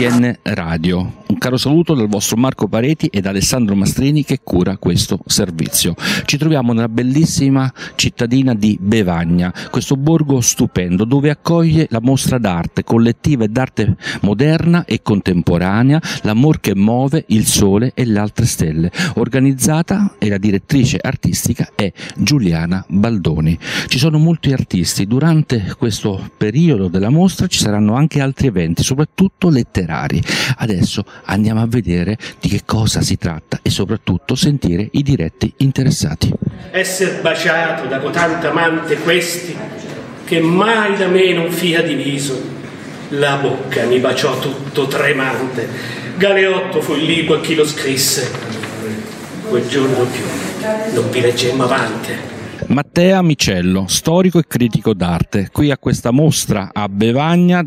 RTN Radio. Un caro saluto dal vostro Marco Pareti ed Alessandro Mastrini che cura questo servizio. Ci troviamo nella bellissima cittadina di Bevagna, questo borgo stupendo dove accoglie la mostra d'arte collettiva e d'arte moderna e contemporanea, L'amor che muove il sole e le altre stelle, organizzata e la direttrice artistica è Giuliana Baldoni. Ci sono molti artisti, durante questo periodo della mostra ci saranno anche altri eventi, soprattutto letterari. Adesso andiamo a vedere di che cosa si tratta e soprattutto sentire i diretti interessati. Esser baciato da cotanta amante questi, che mai da me non fia diviso. La bocca mi baciò tutto tremante. Galeotto fu lì quel chi lo scrisse. Quel giorno più non vi leggemmo avanti. Mattea Micello, storico e critico d'arte, qui a questa mostra a Bevagna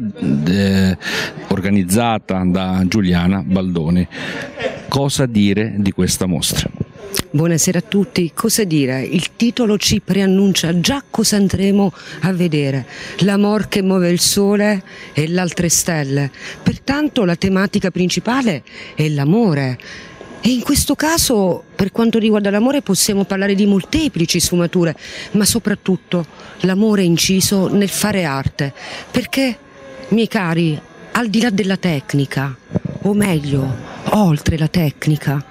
eh, organizzata da Giuliana Baldoni. Cosa dire di questa mostra? Buonasera a tutti, cosa dire? Il titolo ci preannuncia già cosa andremo a vedere. L'amor che muove il sole e le altre stelle. Pertanto la tematica principale è l'amore e in questo caso, per quanto riguarda l'amore, possiamo parlare di molteplici sfumature, ma soprattutto l'amore inciso nel fare arte. Perché, miei cari, al di là della tecnica, o meglio, oltre la tecnica,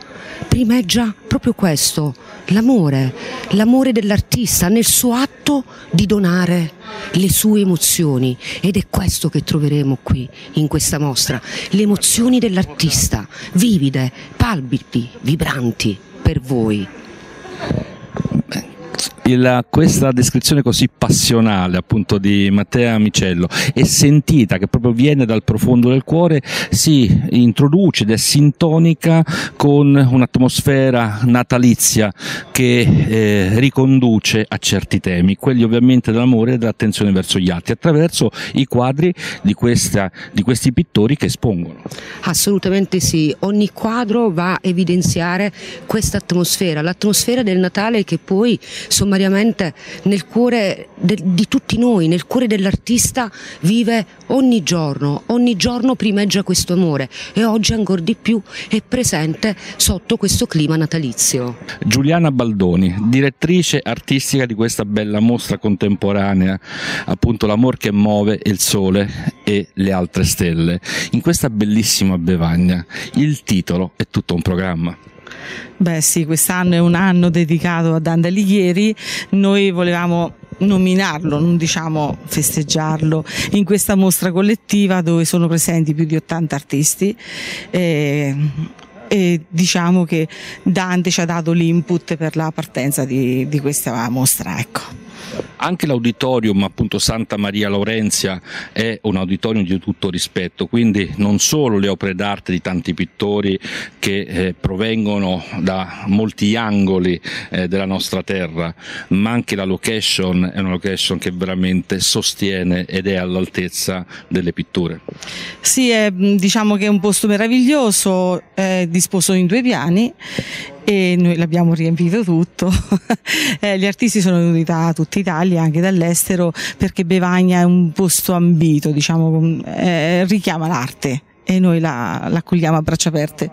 primeggia proprio questo, l'amore, l'amore dell'artista nel suo atto di donare le sue emozioni. Ed è questo che troveremo qui in questa mostra, le emozioni dell'artista, vivide, palpiti, vibranti per voi il, questa descrizione così passionale appunto di Mattea Micello è sentita che proprio viene dal profondo del cuore si introduce ed è sintonica con un'atmosfera natalizia che eh, riconduce a certi temi, quelli ovviamente dell'amore e dell'attenzione verso gli altri, attraverso i quadri di, questa, di questi pittori che espongono. Assolutamente sì, ogni quadro va a evidenziare questa atmosfera, l'atmosfera del Natale che poi sommariamente sommariamente nel cuore de, di tutti noi, nel cuore dell'artista vive ogni giorno, ogni giorno primeggia questo amore e oggi ancora di più è presente sotto questo clima natalizio. Giuliana Baldoni, direttrice artistica di questa bella mostra contemporanea, appunto L'amor che muove il sole e le altre stelle. In questa bellissima bevagna il titolo è tutto un programma. Beh sì, quest'anno è un anno dedicato a Dante Alighieri, noi volevamo nominarlo, non diciamo festeggiarlo, in questa mostra collettiva dove sono presenti più di 80 artisti. Eh, e diciamo che Dante ci ha dato l'input per la partenza di, di questa mostra. Ecco. Anche l'auditorium appunto Santa Maria Laurenzia è un auditorium di tutto rispetto, quindi non solo le opere d'arte di tanti pittori che eh, provengono da molti angoli eh, della nostra terra, ma anche la location è una location che veramente sostiene ed è all'altezza delle pitture. Sì, è, diciamo che è un posto meraviglioso, è disposto in due piani e noi l'abbiamo riempito tutto. eh, gli artisti sono venuti da tutta Italia, anche dall'estero, perché Bevagna è un posto ambito, diciamo, eh, richiama l'arte e noi la, l'accogliamo a braccia aperte.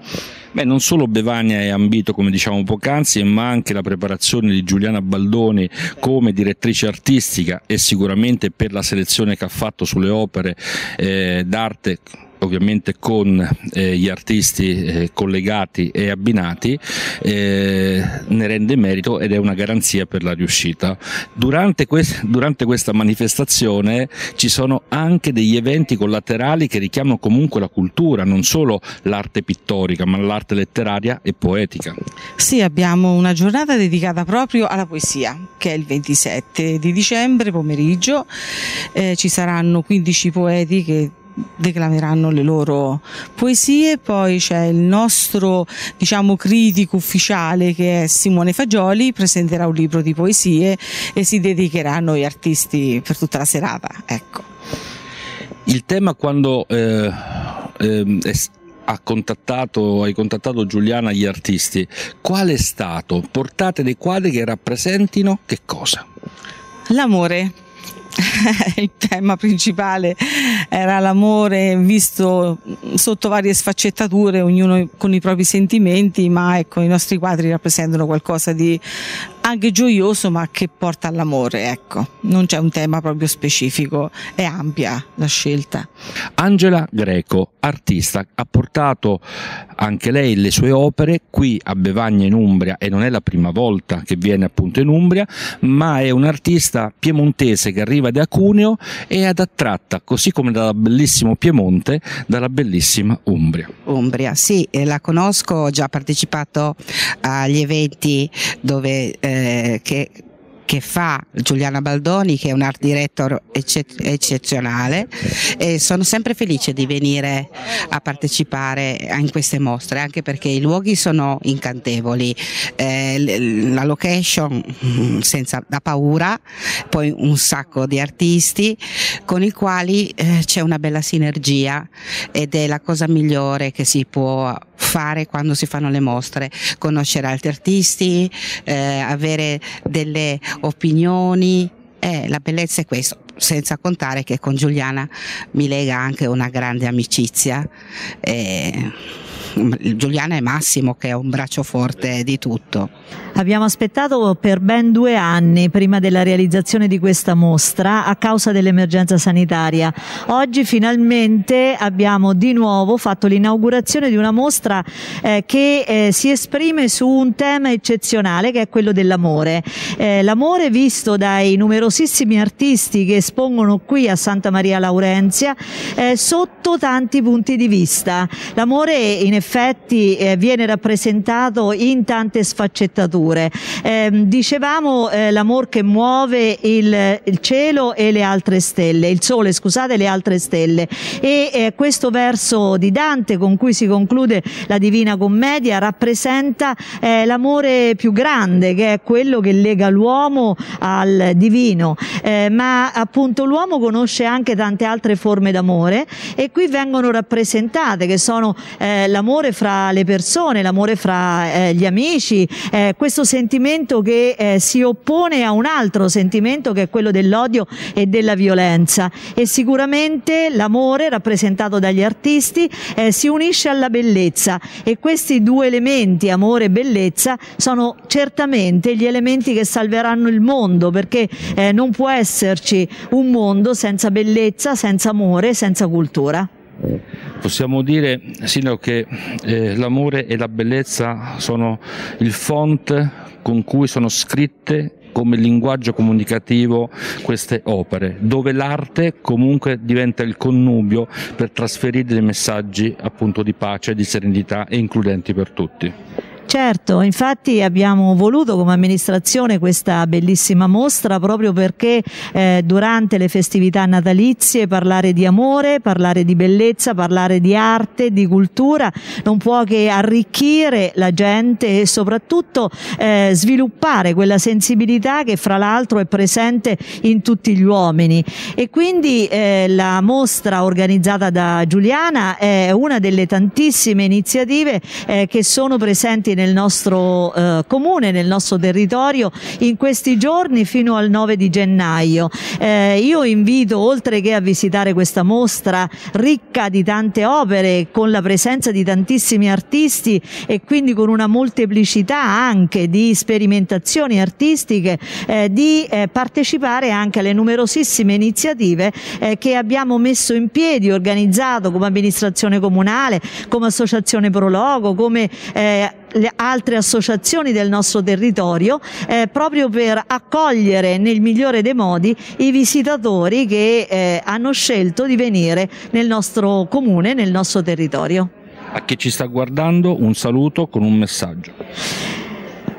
Beh, non solo Bevagna è ambito, come diciamo poc'anzi, ma anche la preparazione di Giuliana Baldoni come direttrice artistica e sicuramente per la selezione che ha fatto sulle opere eh, d'arte ovviamente con eh, gli artisti eh, collegati e abbinati, eh, ne rende merito ed è una garanzia per la riuscita. Durante, quest- durante, questa manifestazione ci sono anche degli eventi collaterali che richiamano comunque la cultura, non solo l'arte pittorica, ma l'arte letteraria e poetica. Sì, abbiamo una giornata dedicata proprio alla poesia, che è il 27 di dicembre pomeriggio. Eh, ci saranno 15 poeti che declameranno le loro poesie, poi c'è il nostro diciamo critico ufficiale che è Simone Fagioli, presenterà un libro di poesie e si dedicherà a noi artisti per tutta la serata. Ecco. Il tema quando eh, eh, ha contattato, hai contattato Giuliana gli artisti, qual è stato? Portate dei quadri che rappresentino che cosa? L'amore il tema principale era l'amore visto sotto varie sfaccettature, ognuno con i propri sentimenti, ma ecco i nostri quadri rappresentano qualcosa di anche gioioso ma che porta all'amore, ecco. Non c'è un tema proprio specifico, è ampia la scelta. Angela Greco, artista, ha portato anche lei le sue opere qui a Bevagna in Umbria e non è la prima volta che viene appunto in Umbria, ma è un'artista piemontese che arriva da Cuneo e ad attratta, così come dal bellissimo Piemonte, dalla bellissima Umbria. Umbria, sì, la conosco, ho già partecipato agli eventi dove eh, che che fa Giuliana Baldoni, che è un art director eccezionale e sono sempre felice di venire a partecipare in queste mostre, anche perché i luoghi sono incantevoli, eh, la location mm, senza da paura, poi un sacco di artisti con i quali eh, c'è una bella sinergia ed è la cosa migliore che si può fare quando si fanno le mostre, conoscere altri artisti, eh, avere delle opinioni. Eh, la bellezza è questo, senza contare che con Giuliana mi lega anche una grande amicizia. Eh, Giuliana e Massimo che è un braccio forte di tutto. Abbiamo aspettato per ben due anni prima della realizzazione di questa mostra a causa dell'emergenza sanitaria. Oggi finalmente abbiamo di nuovo fatto l'inaugurazione di una mostra eh, che eh, si esprime su un tema eccezionale che è quello dell'amore. Eh, l'amore visto dai numerosissimi artisti che espongono qui a Santa Maria Laurenzia eh, sotto tanti punti di vista. L'amore in effetti eh, viene rappresentato in tante sfaccettature. Eh, dicevamo eh, l'amor che muove il, il, cielo e le altre stelle, il sole scusate le altre stelle e eh, questo verso di Dante con cui si conclude la Divina Commedia rappresenta eh, l'amore più grande che è quello che lega l'uomo al divino, eh, ma appunto l'uomo conosce anche tante altre forme d'amore e qui vengono rappresentate che sono l'amore l'amore fra le persone, l'amore fra eh, gli amici, eh, questo sentimento che eh, si oppone a un altro sentimento che è quello dell'odio e della violenza e sicuramente l'amore rappresentato dagli artisti eh, si unisce alla bellezza e questi due elementi, amore e bellezza, sono certamente gli elementi che salveranno il mondo perché eh, non può esserci un mondo senza bellezza, senza amore, senza cultura. Possiamo dire, Sino, che eh, l'amore e la bellezza sono il font con cui sono scritte come linguaggio comunicativo queste opere, dove l'arte comunque diventa il connubio per trasferire dei messaggi appunto di pace, di serenità e includenti per tutti. Certo, infatti abbiamo voluto come amministrazione questa bellissima mostra proprio perché eh, durante le festività natalizie parlare di amore, parlare di bellezza, parlare di arte, di cultura non può che arricchire la gente e soprattutto eh, sviluppare quella sensibilità che fra l'altro è presente in tutti gli uomini. E quindi eh, la mostra organizzata da Giuliana è una delle tantissime iniziative eh, che sono presenti nel nostro eh, comune, nel nostro territorio in questi giorni fino al 9 di gennaio. Eh, io invito oltre che a visitare questa mostra ricca di tante opere con la presenza di tantissimi artisti e quindi con una molteplicità anche di sperimentazioni artistiche eh, di eh, partecipare anche alle numerosissime iniziative eh, che abbiamo messo in piedi, organizzato come amministrazione comunale, come associazione Prologo, come eh, le altre associazioni del nostro territorio eh, proprio per accogliere nel migliore dei modi i visitatori che eh, hanno scelto di venire nel nostro comune, nel nostro territorio. A chi ci sta guardando un saluto con un messaggio.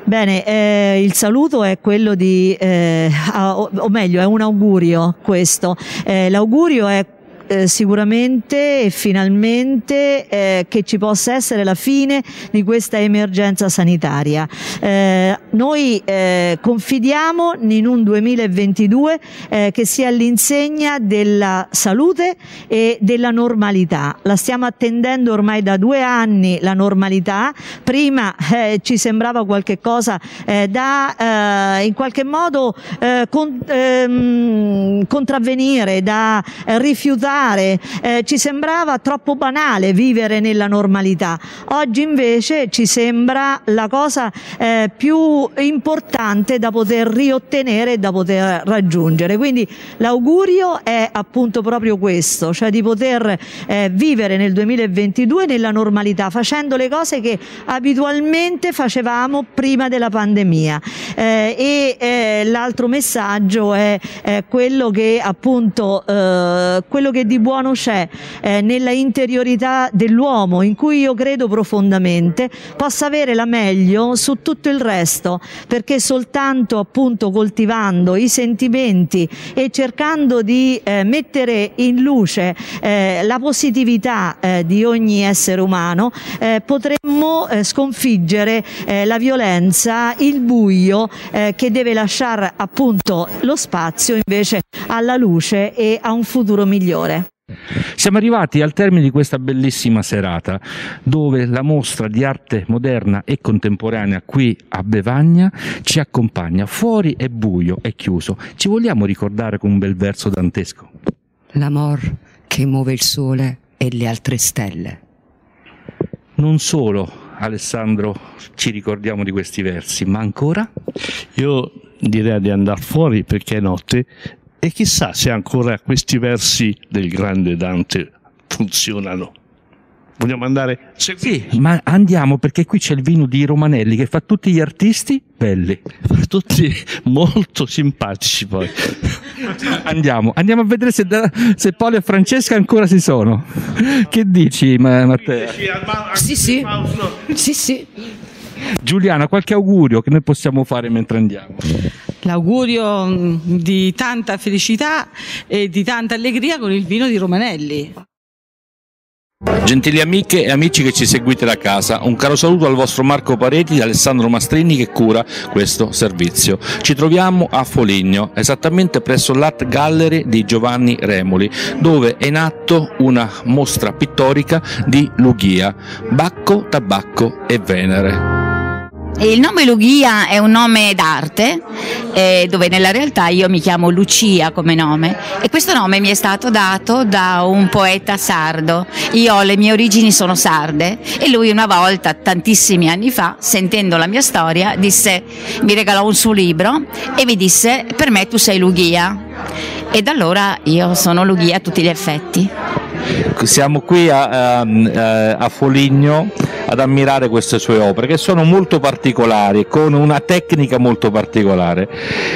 Bene, eh, il saluto è quello di, eh, o, meglio, è un augurio questo. Eh, l'augurio è eh, sicuramente e finalmente eh, che ci possa essere la fine di questa emergenza sanitaria. Eh, noi eh, confidiamo in un 2022 eh, che sia all'insegna della salute e della normalità. La stiamo attendendo ormai da due anni la normalità, prima ci sembrava qualche cosa da in qualche modo con, ehm, contravvenire, da rifiutare, ci sembrava troppo banale vivere nella normalità. Oggi invece ci sembra la cosa eh, più importante da poter riottenere e da poter raggiungere. Quindi l'augurio è appunto proprio questo, cioè di poter eh, vivere nel 2022 nella normalità, facendo le cose che abitualmente facevamo prima della pandemia. Eh, e eh, l'altro messaggio è quello che appunto eh, quello che di buono c'è eh, nella interiorità dell'uomo, in cui io credo profondamente, possa avere la meglio su tutto il resto, perché soltanto appunto coltivando i sentimenti e cercando di eh, mettere in luce eh, la positività eh, di ogni essere umano, eh, potremmo eh, sconfiggere la violenza, il buio che deve lasciare appunto lo spazio invece alla luce e a un futuro migliore. Siamo arrivati al termine di questa bellissima serata dove la mostra di arte moderna e contemporanea qui a Bevagna ci accompagna. Fuori è buio, è chiuso. Ci vogliamo ricordare con un bel verso dantesco? L'amor che muove il sole e le altre stelle. Non solo, Alessandro, ci ricordiamo di questi versi, ma ancora? Io direi di andare fuori perché è notte e chissà se ancora questi versi del grande Dante funzionano. Vogliamo andare? Sì, ma andiamo perché qui c'è il vino di Romanelli che fa tutti gli artisti belli. Fa tutti molto simpatici poi. andiamo, andiamo a vedere se, se Paolo e Francesca ancora si sono. Che dici Matteo? Sì, sì. Sì, sì. Giuliana, qualche augurio che noi possiamo fare mentre andiamo? L'augurio mm, di tanta felicità e di tanta allegria con il vino di Romanelli. Gentili amiche e amici che ci seguite da casa, un caro saluto al vostro Marco Pareti e Alessandro Mastrini che cura questo servizio. Ci troviamo a Foligno, esattamente presso l'Art Gallery di Giovanni Remoli, dove è in atto una mostra pittorica di Lughia, Bacco, Tabacco e Venere. Il nome Lughia è un nome d'arte, eh, dove nella realtà io mi chiamo Lucia come nome e questo nome mi è stato dato da un poeta sardo. Io le mie origini sono sarde e lui una volta, tantissimi anni fa, sentendo la mia storia, disse, mi regalò un suo libro e mi disse per me tu sei Lughia. E da allora io sono Lughia a tutti gli effetti. Siamo qui a, a, a Foligno ad ammirare queste sue opere che sono molto particolari, con una tecnica molto particolare.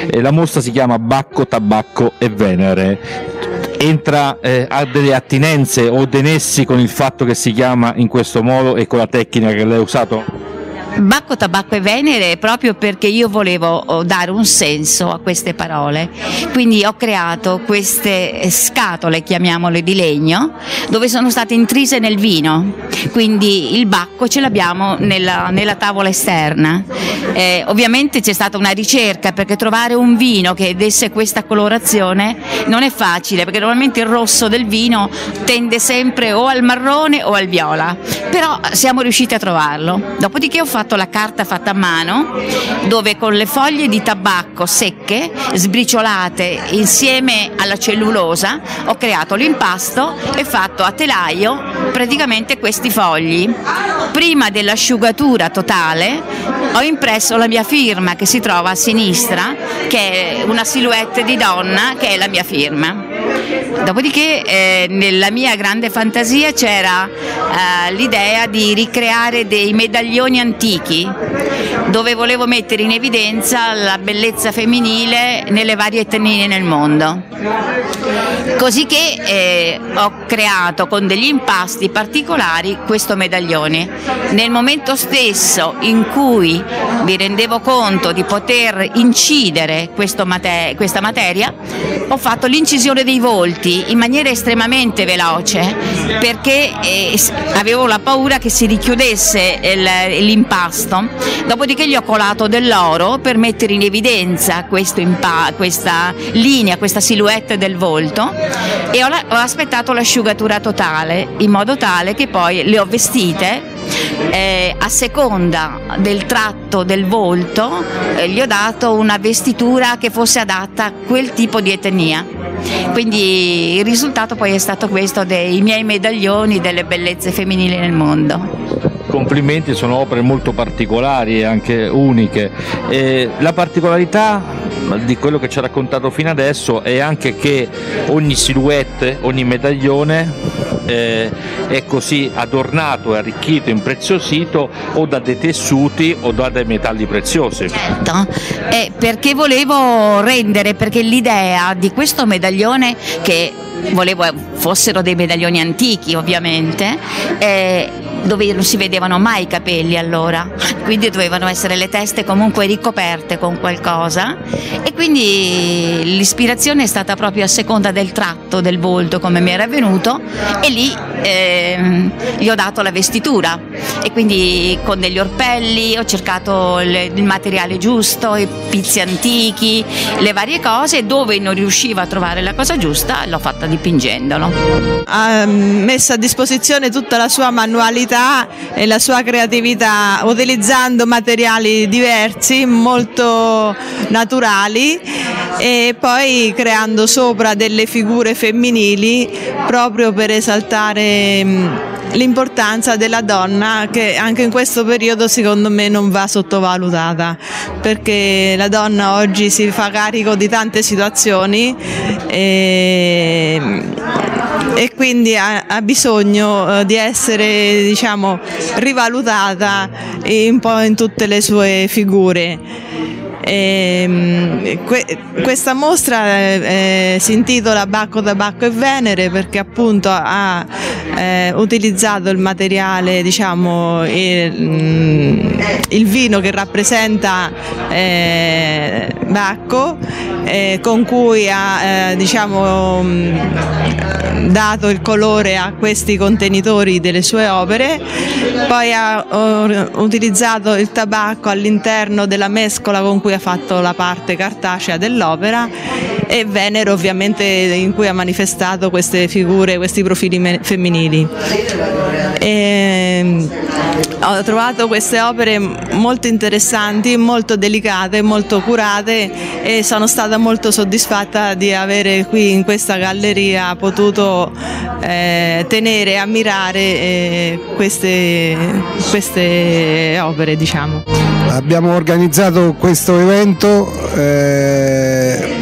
E la mostra si chiama Bacco, Tabacco e Venere. Entra, eh, ha delle attinenze o dei nessi con il fatto che si chiama in questo modo e con la tecnica che lei ha usato? Bacco, tabacco e Venere proprio perché io volevo oh, dare un senso a queste parole, quindi ho creato queste scatole, chiamiamole di legno, dove sono state intrise nel vino, quindi il bacco ce l'abbiamo nella, nella tavola esterna. Eh, ovviamente c'è stata una ricerca perché trovare un vino che desse questa colorazione non è facile perché normalmente il rosso del vino tende sempre o al marrone o al viola, però siamo riusciti a trovarlo. Dopodiché ho fatto fatto la carta fatta a mano dove con le foglie di tabacco secche sbriciolate insieme alla cellulosa ho creato l'impasto e fatto a telaio praticamente questi fogli. Prima dell'asciugatura totale ho impresso la mia firma che si trova a sinistra che è una silhouette di donna che è la mia firma. Dopodiché eh, nella mia grande fantasia c'era eh, l'idea di ricreare dei medaglioni antichi dove volevo mettere in evidenza la bellezza femminile nelle varie etnie nel mondo. Così che eh, ho creato con degli impasti particolari questo medaglione. Nel momento stesso in cui mi rendevo conto di poter incidere mate- questa materia, ho fatto l'incisione dei volti in maniera estremamente veloce perché eh, avevo la paura che si richiudesse il, l'impasto. Dopodiché gli ho colato dell'oro per mettere in evidenza impa- questa linea, questa silhouette del volto e ho, la- ho aspettato l'asciugatura totale in modo tale che poi le ho vestite eh, a seconda del tratto del volto eh, gli ho dato una vestitura che fosse adatta a quel tipo di etnia. Quindi il risultato poi è stato questo dei miei medaglioni delle bellezze femminili nel mondo complimenti, sono opere molto particolari e anche uniche. E la particolarità di quello che ci ha raccontato fino adesso è anche che ogni silhouette, ogni medaglione eh, è così adornato arricchito, impreziosito o da dei tessuti o da dei metalli preziosi. Certo, eh, perché volevo rendere, perché l'idea di questo medaglione che volevo fossero dei medaglioni antichi ovviamente, eh, dove non si vedevano mai i capelli allora, quindi dovevano essere le teste comunque ricoperte con qualcosa. E quindi l'ispirazione è stata proprio a seconda del tratto del volto come mi era venuto. E lì eh, gli ho dato la vestitura. E quindi con degli orpelli ho cercato il, il materiale giusto, i pizzi antichi, le varie cose. E dove non riuscivo a trovare la cosa giusta l'ho fatta dipingendolo. Ha messo a disposizione tutta la sua manualità e la sua creatività utilizzando materiali diversi, molto naturali e poi creando sopra delle figure femminili proprio per esaltare l'importanza della donna che anche in questo periodo secondo me non va sottovalutata perché la donna oggi si fa carico di tante situazioni e, e quindi ha, ha bisogno eh, di essere diciamo, rivalutata un po' in tutte le sue figure. E, ehm, que, questa mostra eh, si intitola Bacco, Tabacco e Venere perché appunto ha eh, utilizzato il materiale, diciamo, il, mm, il vino che rappresenta eh, Bacco eh, con cui ha eh, diciamo, mm, dato il colore a questi contenitori delle sue opere, poi ha utilizzato il tabacco all'interno della mescola con cui ha fatto la parte cartacea dell'opera e Venere ovviamente in cui ha manifestato queste figure, questi profili femminili. E, ho trovato queste opere molto interessanti, molto delicate, molto curate e sono stata molto soddisfatta di avere qui in questa galleria potuto eh, tenere e ammirare eh, queste, queste opere. Diciamo. Abbiamo organizzato questo evento eh,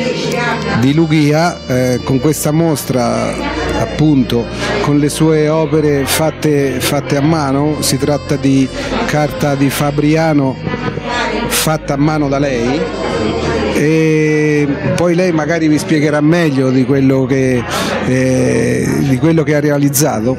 di Lughia eh, con questa mostra appunto con le sue opere fatte, fatte a mano, si tratta di carta di Fabriano fatta a mano da lei e poi lei magari vi spiegherà meglio di quello che, eh, di quello che ha realizzato.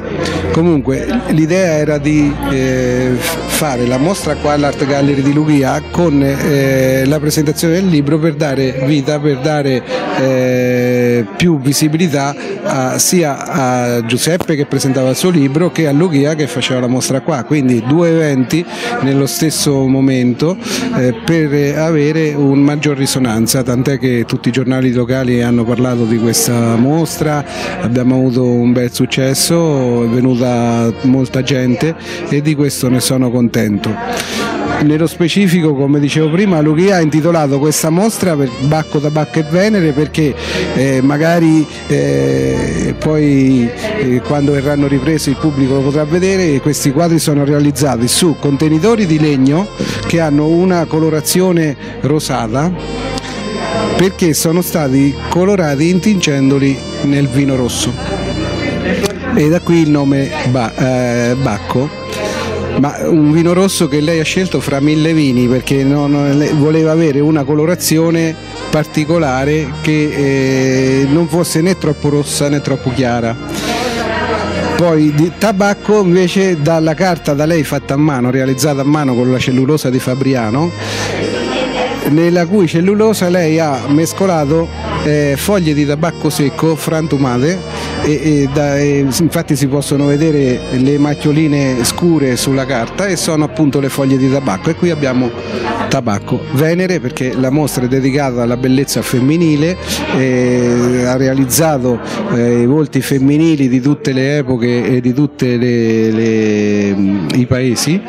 Comunque l'idea era di eh, fare la mostra qua all'Art Gallery di Lughia con eh, la presentazione del libro per dare vita, per dare eh, più visibilità a, sia a Giuseppe che presentava il suo libro che a Lughia che faceva la mostra qua, quindi due eventi nello stesso momento eh, per avere un maggior risonanza, tant'è che tutti i giornali locali hanno parlato di questa mostra, abbiamo avuto un bel successo, è venuta molta gente e di questo ne sono contento. Nello specifico, come dicevo prima, Luchia ha intitolato questa mostra per Bacco, Tabacco e Venere perché eh, magari eh, poi eh, quando verranno ripresi il pubblico lo potrà vedere, questi quadri sono realizzati su contenitori di legno che hanno una colorazione rosata perché sono stati colorati intingendoli nel vino rosso e da qui il nome ba- eh, Bacco ma un vino rosso che lei ha scelto fra mille vini perché non, voleva avere una colorazione particolare che eh, non fosse né troppo rossa né troppo chiara. Poi di tabacco invece dalla carta da lei fatta a mano, realizzata a mano con la cellulosa di Fabriano, nella cui cellulosa lei ha mescolato eh, foglie di tabacco secco frantumate e, e, da, e, infatti si possono vedere le macchioline scure sulla carta e sono appunto le foglie di tabacco. E qui abbiamo tabacco. Venere perché la mostra è dedicata alla bellezza femminile eh, ha realizzato eh, i volti femminili di tutte le epoche e di tutti i paesi.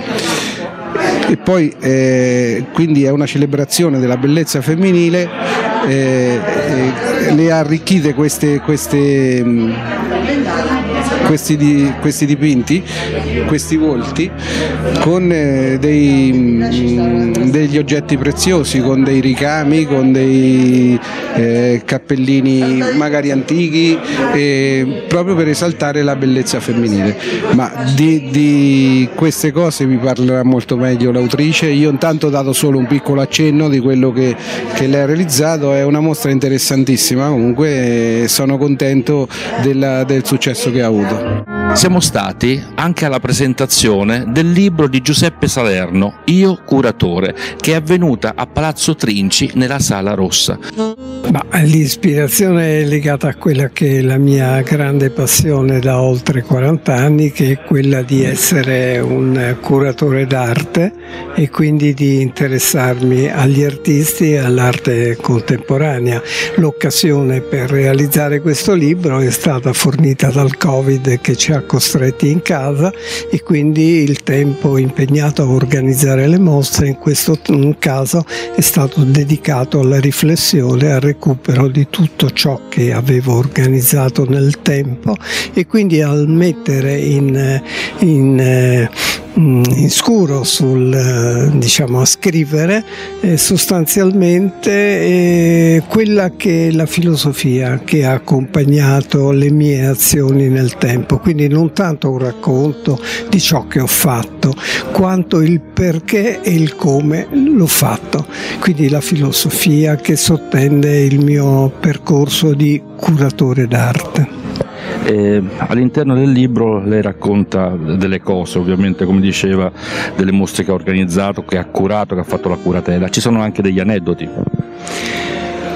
E poi eh, quindi è una celebrazione della bellezza femminile, eh, eh, le arricchite queste, queste mh, questi, di, questi dipinti, questi volti, con eh, dei, mm, degli oggetti preziosi, con dei ricami, con dei eh, cappellini magari antichi, eh, proprio per esaltare la bellezza femminile. Ma di, di queste cose vi parlerà molto meglio l'autrice, io intanto ho dato solo un piccolo accenno di quello che, che lei ha realizzato, è una mostra interessantissima, comunque sono contento della, del successo che ha avuto. Siamo stati anche alla presentazione del libro di Giuseppe Salerno, Io curatore, che è avvenuta a Palazzo Trinci nella Sala Rossa. Ma l'ispirazione è legata a quella che è la mia grande passione da oltre 40 anni, che è quella di essere un curatore d'arte e quindi di interessarmi agli artisti e all'arte contemporanea. L'occasione per realizzare questo libro è stata fornita dal Covid che ci ha costretti in casa e quindi il tempo impegnato a organizzare le mostre in questo caso è stato dedicato alla riflessione, al recupero di tutto ciò che avevo organizzato nel tempo e quindi al mettere in, in Mm, scuro sul, eh, diciamo, a scrivere eh, sostanzialmente eh, quella che è la filosofia che ha accompagnato le mie azioni nel tempo, quindi non tanto un racconto di ciò che ho fatto, quanto il perché e il come l'ho fatto, quindi la filosofia che sottende il mio percorso di curatore d'arte. Eh, all'interno del libro lei racconta delle cose, ovviamente come diceva, delle mostre che ha organizzato, che ha curato, che ha fatto la curatela. Ci sono anche degli aneddoti.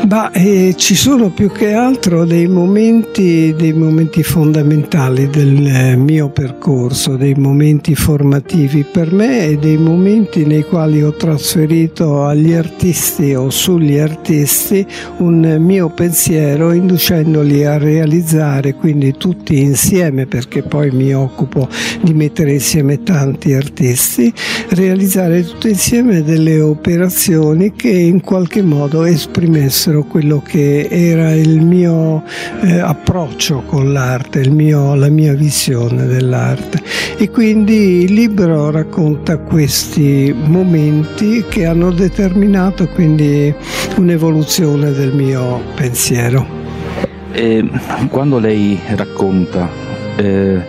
Bah, eh, ci sono più che altro dei momenti, dei momenti fondamentali del eh, mio percorso, dei momenti formativi per me e dei momenti nei quali ho trasferito agli artisti o sugli artisti un mio pensiero inducendoli a realizzare, quindi tutti insieme, perché poi mi occupo di mettere insieme tanti artisti, realizzare tutti insieme delle operazioni che in qualche modo esprimessero fossero quello che era il mio eh, approccio con l'arte, mio, la mia visione dell'arte. E quindi il libro racconta questi momenti che hanno determinato quindi un'evoluzione del mio pensiero. E quando lei racconta eh,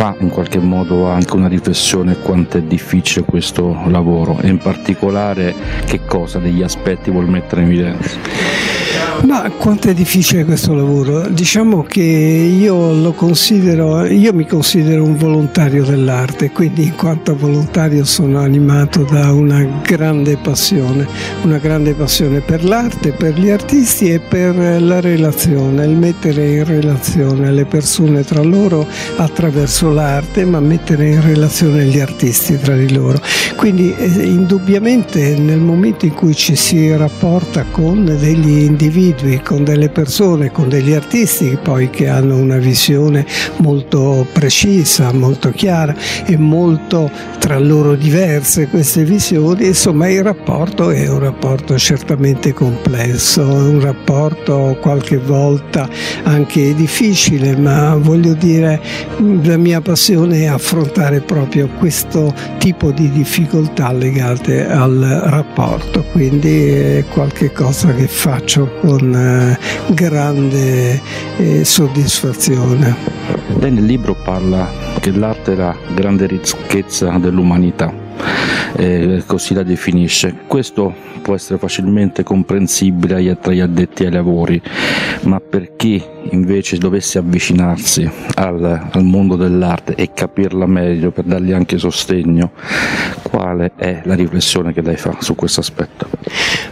fa in qualche modo anche una riflessione quanto è difficile questo lavoro e in particolare che cosa degli aspetti vuol mettere in evidenza? Ma quanto è difficile questo lavoro? Diciamo che io considero, io mi considero un volontario dell'arte, quindi in quanto volontario sono animato da una grande passione, una grande passione per l'arte, per gli artisti e per la relazione, il mettere in relazione le persone tra loro attraverso l'arte, ma mettere in relazione gli artisti tra di loro. Quindi eh, indubbiamente nel momento in cui ci si rapporta con degli individui, individui, con delle persone, con degli artisti poi che hanno una visione molto precisa, molto chiara e molto tra loro diverse queste visioni, insomma il rapporto è un rapporto certamente complesso, un rapporto qualche volta anche difficile, ma voglio dire la mia passione è affrontare proprio questo tipo di difficoltà legate al rapporto, quindi è qualcosa che faccio con con eh, grande eh, soddisfazione. Lei nel libro parla che l'arte è la grande ricchezza dell'umanità, eh, così la definisce. Questo può essere facilmente comprensibile tra gli addetti ai lavori, ma per chi invece dovesse avvicinarsi al, al mondo dell'arte e capirla meglio per dargli anche sostegno, quale è la riflessione che lei fa su questo aspetto?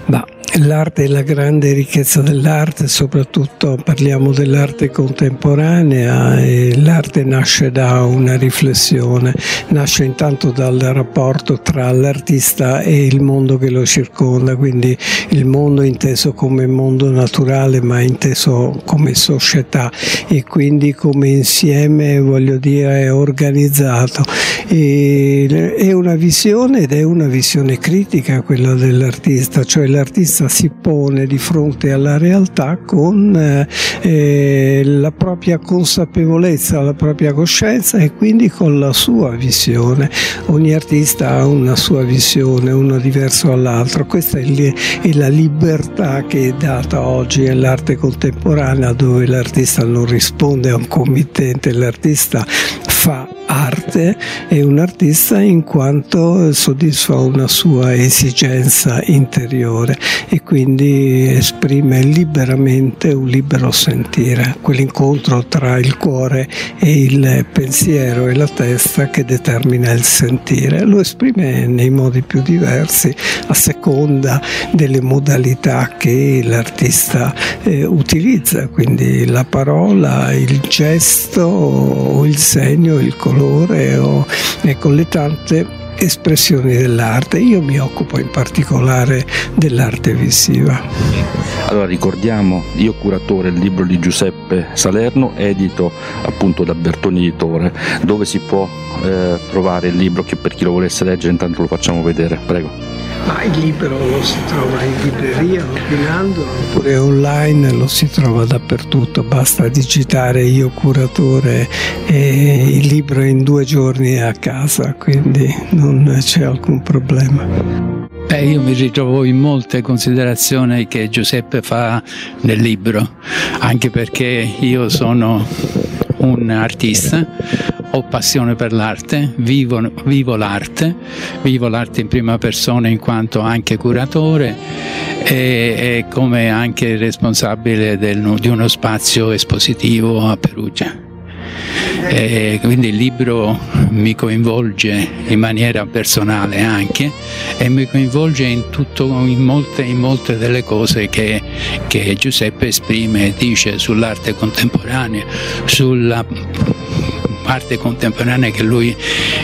Ma l'arte è la grande ricchezza dell'arte, soprattutto parliamo dell'arte contemporanea e l'arte nasce da una riflessione, nasce intanto dal rapporto tra l'artista e il mondo che lo circonda, quindi il mondo inteso come mondo naturale ma inteso come società e quindi come insieme voglio dire organizzato. E è una visione ed è una visione critica quella dell'artista, cioè l'artista si pone di fronte alla realtà con eh, la propria consapevolezza, la propria coscienza e quindi con la sua visione. Ogni artista ha una sua visione, uno diverso dall'altro. Questa è, è la libertà che è data oggi all'arte contemporanea dove l'artista non risponde a un committente, l'artista fa arte è un artista in quanto soddisfa una sua esigenza interiore e quindi esprime liberamente un libero sentire, quell'incontro tra il cuore e il pensiero e la testa che determina il sentire. Lo esprime nei modi più diversi a seconda delle modalità che l'artista eh, utilizza, quindi la parola, il gesto, il segno, il colore o ecco, le tante espressioni dell'arte. Io mi occupo in particolare dell'arte visiva. Allora ricordiamo, io curatore il libro di Giuseppe Salerno, edito appunto da Bertoni Editore, dove si può eh, trovare il libro che per chi lo volesse leggere intanto lo facciamo vedere, prego. Ma il libro lo si trova in libreria, ordinando, oppure online lo si trova dappertutto, basta digitare io curatore e il libro in due giorni a casa, quindi non c'è alcun problema. Beh, io mi ritrovo in molte considerazioni che Giuseppe fa nel libro, anche perché io sono un artista, ho passione per l'arte, vivo, vivo l'arte, vivo l'arte in prima persona in quanto anche curatore e, e come anche responsabile del, di uno spazio espositivo a Perugia. E quindi il libro mi coinvolge in maniera personale anche e mi coinvolge in, tutto, in, molte, in molte, delle cose che, che Giuseppe esprime e dice sull'arte contemporanea, sulla arte contemporanea che lui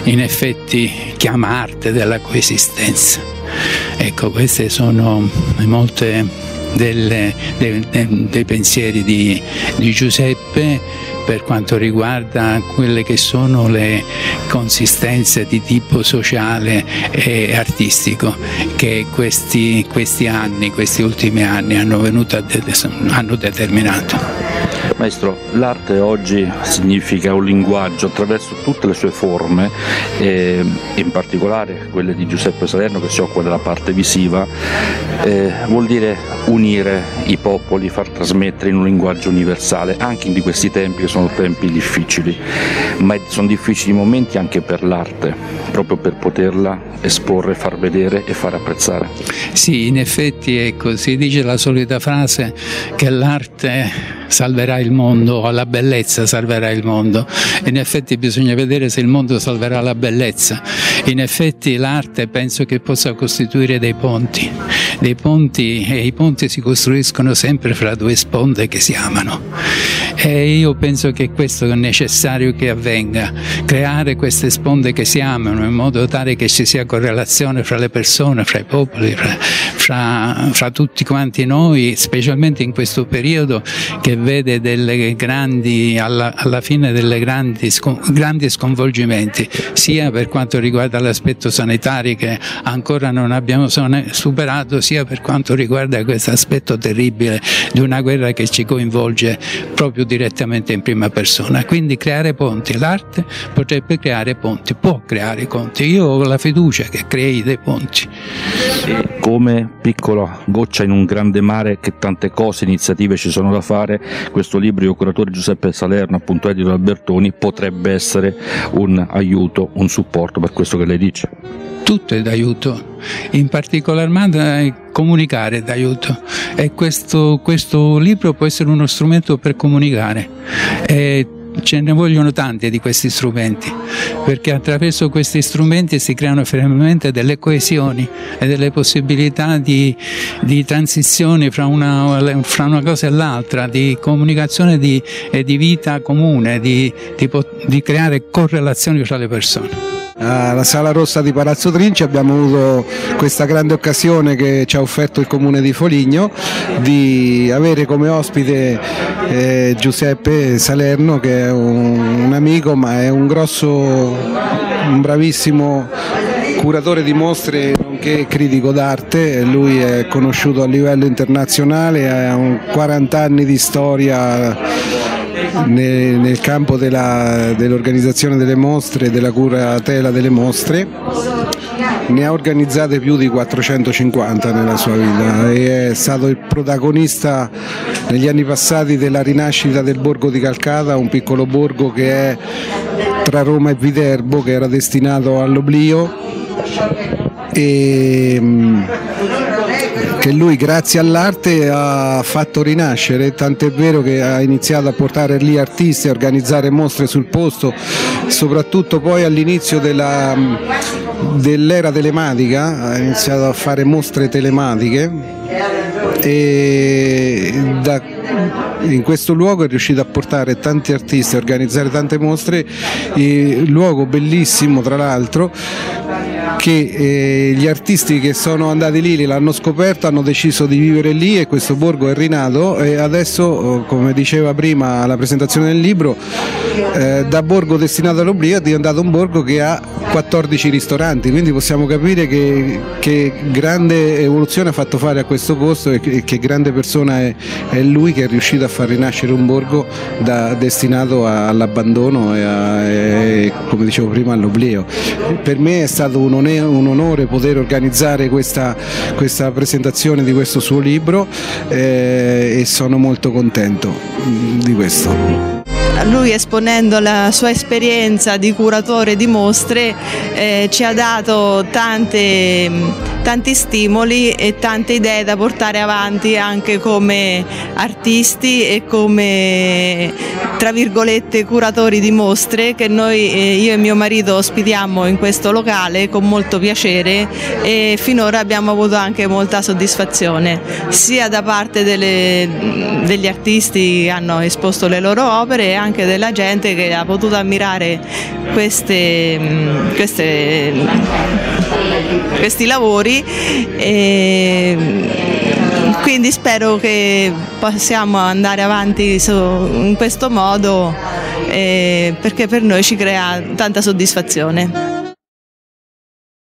in effetti chiama arte della coesistenza. Ecco, queste sono molte delle, dei, dei, pensieri di, di Giuseppe per quanto riguarda quelle che sono le consistenze di tipo sociale e artistico che questi, questi anni, questi ultimi anni hanno, hanno determinato. Maestro, l'arte oggi significa un linguaggio attraverso tutte le sue forme, eh, in particolare quelle di Giuseppe Salerno che si occupa della parte visiva, eh, vuol dire unire i popoli, far trasmettere in un linguaggio universale, anche in questi tempi che sono tempi difficili, ma sono difficili momenti anche per l'arte, proprio per poterla esporre, far vedere e far apprezzare. Sì, in effetti ecco, si dice la solita frase che l'arte salverà il mondo, la bellezza salverà il mondo. In effetti bisogna vedere se il mondo salverà la bellezza. In effetti l'arte penso che possa costituire dei ponti, dei ponti e i ponti si costruiscono sempre fra due sponde che si amano. E io penso che questo è necessario che avvenga, creare queste sponde che si amano in modo tale che ci sia correlazione fra le persone, fra i popoli, fra, fra, fra tutti quanti noi, specialmente in questo periodo che vede grandi, alla, alla, fine delle grandi, grandi sconvolgimenti, sia per quanto riguarda l'aspetto sanitario che ancora non abbiamo superato, sia sia per quanto riguarda questo aspetto terribile di una guerra che ci coinvolge proprio direttamente in prima persona. Quindi creare ponti, l'arte potrebbe creare ponti, può creare ponti. Io ho la fiducia che crei dei ponti. Come piccola goccia in un grande mare che tante cose, iniziative ci sono da fare, questo libro, io curatore Giuseppe Salerno, appunto edito da Albertoni, potrebbe essere un aiuto, un supporto per questo che lei dice tutto è d'aiuto, in particolar modo comunicare è d'aiuto e questo, questo, libro può essere uno strumento per comunicare. E ce ne vogliono tanti di questi strumenti, perché attraverso questi strumenti si creano veramente delle coesioni e delle possibilità di, di transizione fra una, fra una, cosa e l'altra, di comunicazione di, e di vita comune, di, di creare correlazioni fra le persone alla Sala Rossa di Palazzo Trinci abbiamo avuto questa grande occasione che ci ha offerto il Comune di Foligno di avere come ospite eh, Giuseppe Salerno che è un, un amico ma è un grosso, un bravissimo curatore di mostre nonché critico d'arte, lui è conosciuto a livello internazionale, ha 40 anni di storia nel, nel campo dell'organizzazione delle mostre e della curatela delle mostre ne ha organizzate più di 450 nella sua vita e è stato il protagonista negli anni passati della rinascita del borgo di Calcata, un piccolo borgo che è tra Roma e Viterbo che era destinato all'oblio e che lui grazie all'arte ha fatto rinascere, tant'è vero che ha iniziato a portare lì artisti, a organizzare mostre sul posto, soprattutto poi all'inizio della, dell'era telematica, ha iniziato a fare mostre telematiche e da, in questo luogo è riuscito a portare tanti artisti, a organizzare tante mostre, luogo bellissimo tra l'altro che eh, gli artisti che sono andati lì l'hanno scoperto, hanno deciso di vivere lì e questo borgo è rinato. E adesso, oh, come diceva prima alla presentazione del libro, eh, da borgo destinato all'oblio è diventato un borgo che ha 14 ristoranti, quindi possiamo capire che, che grande evoluzione ha fatto fare a questo posto e che, grande persona è, è, lui che è riuscito a far rinascere un borgo da, destinato all'abbandono e, a, e, come dicevo prima all'oblio. Per me è stato un onore, un onore poter organizzare questa, questa, presentazione di questo suo libro eh, e sono molto contento di questo lui esponendo la sua esperienza di curatore di mostre eh, ci ha dato tante, tanti stimoli e tante idee da portare avanti anche come artisti e come tra virgolette curatori di mostre che noi, eh, io e mio marito ospitiamo in questo locale con molto piacere e finora abbiamo avuto anche molta soddisfazione sia da parte delle, degli artisti che hanno esposto le loro opere anche della gente che ha potuto ammirare queste, queste, questi lavori. E quindi spero che possiamo andare avanti in questo modo eh, perché per noi ci crea tanta soddisfazione.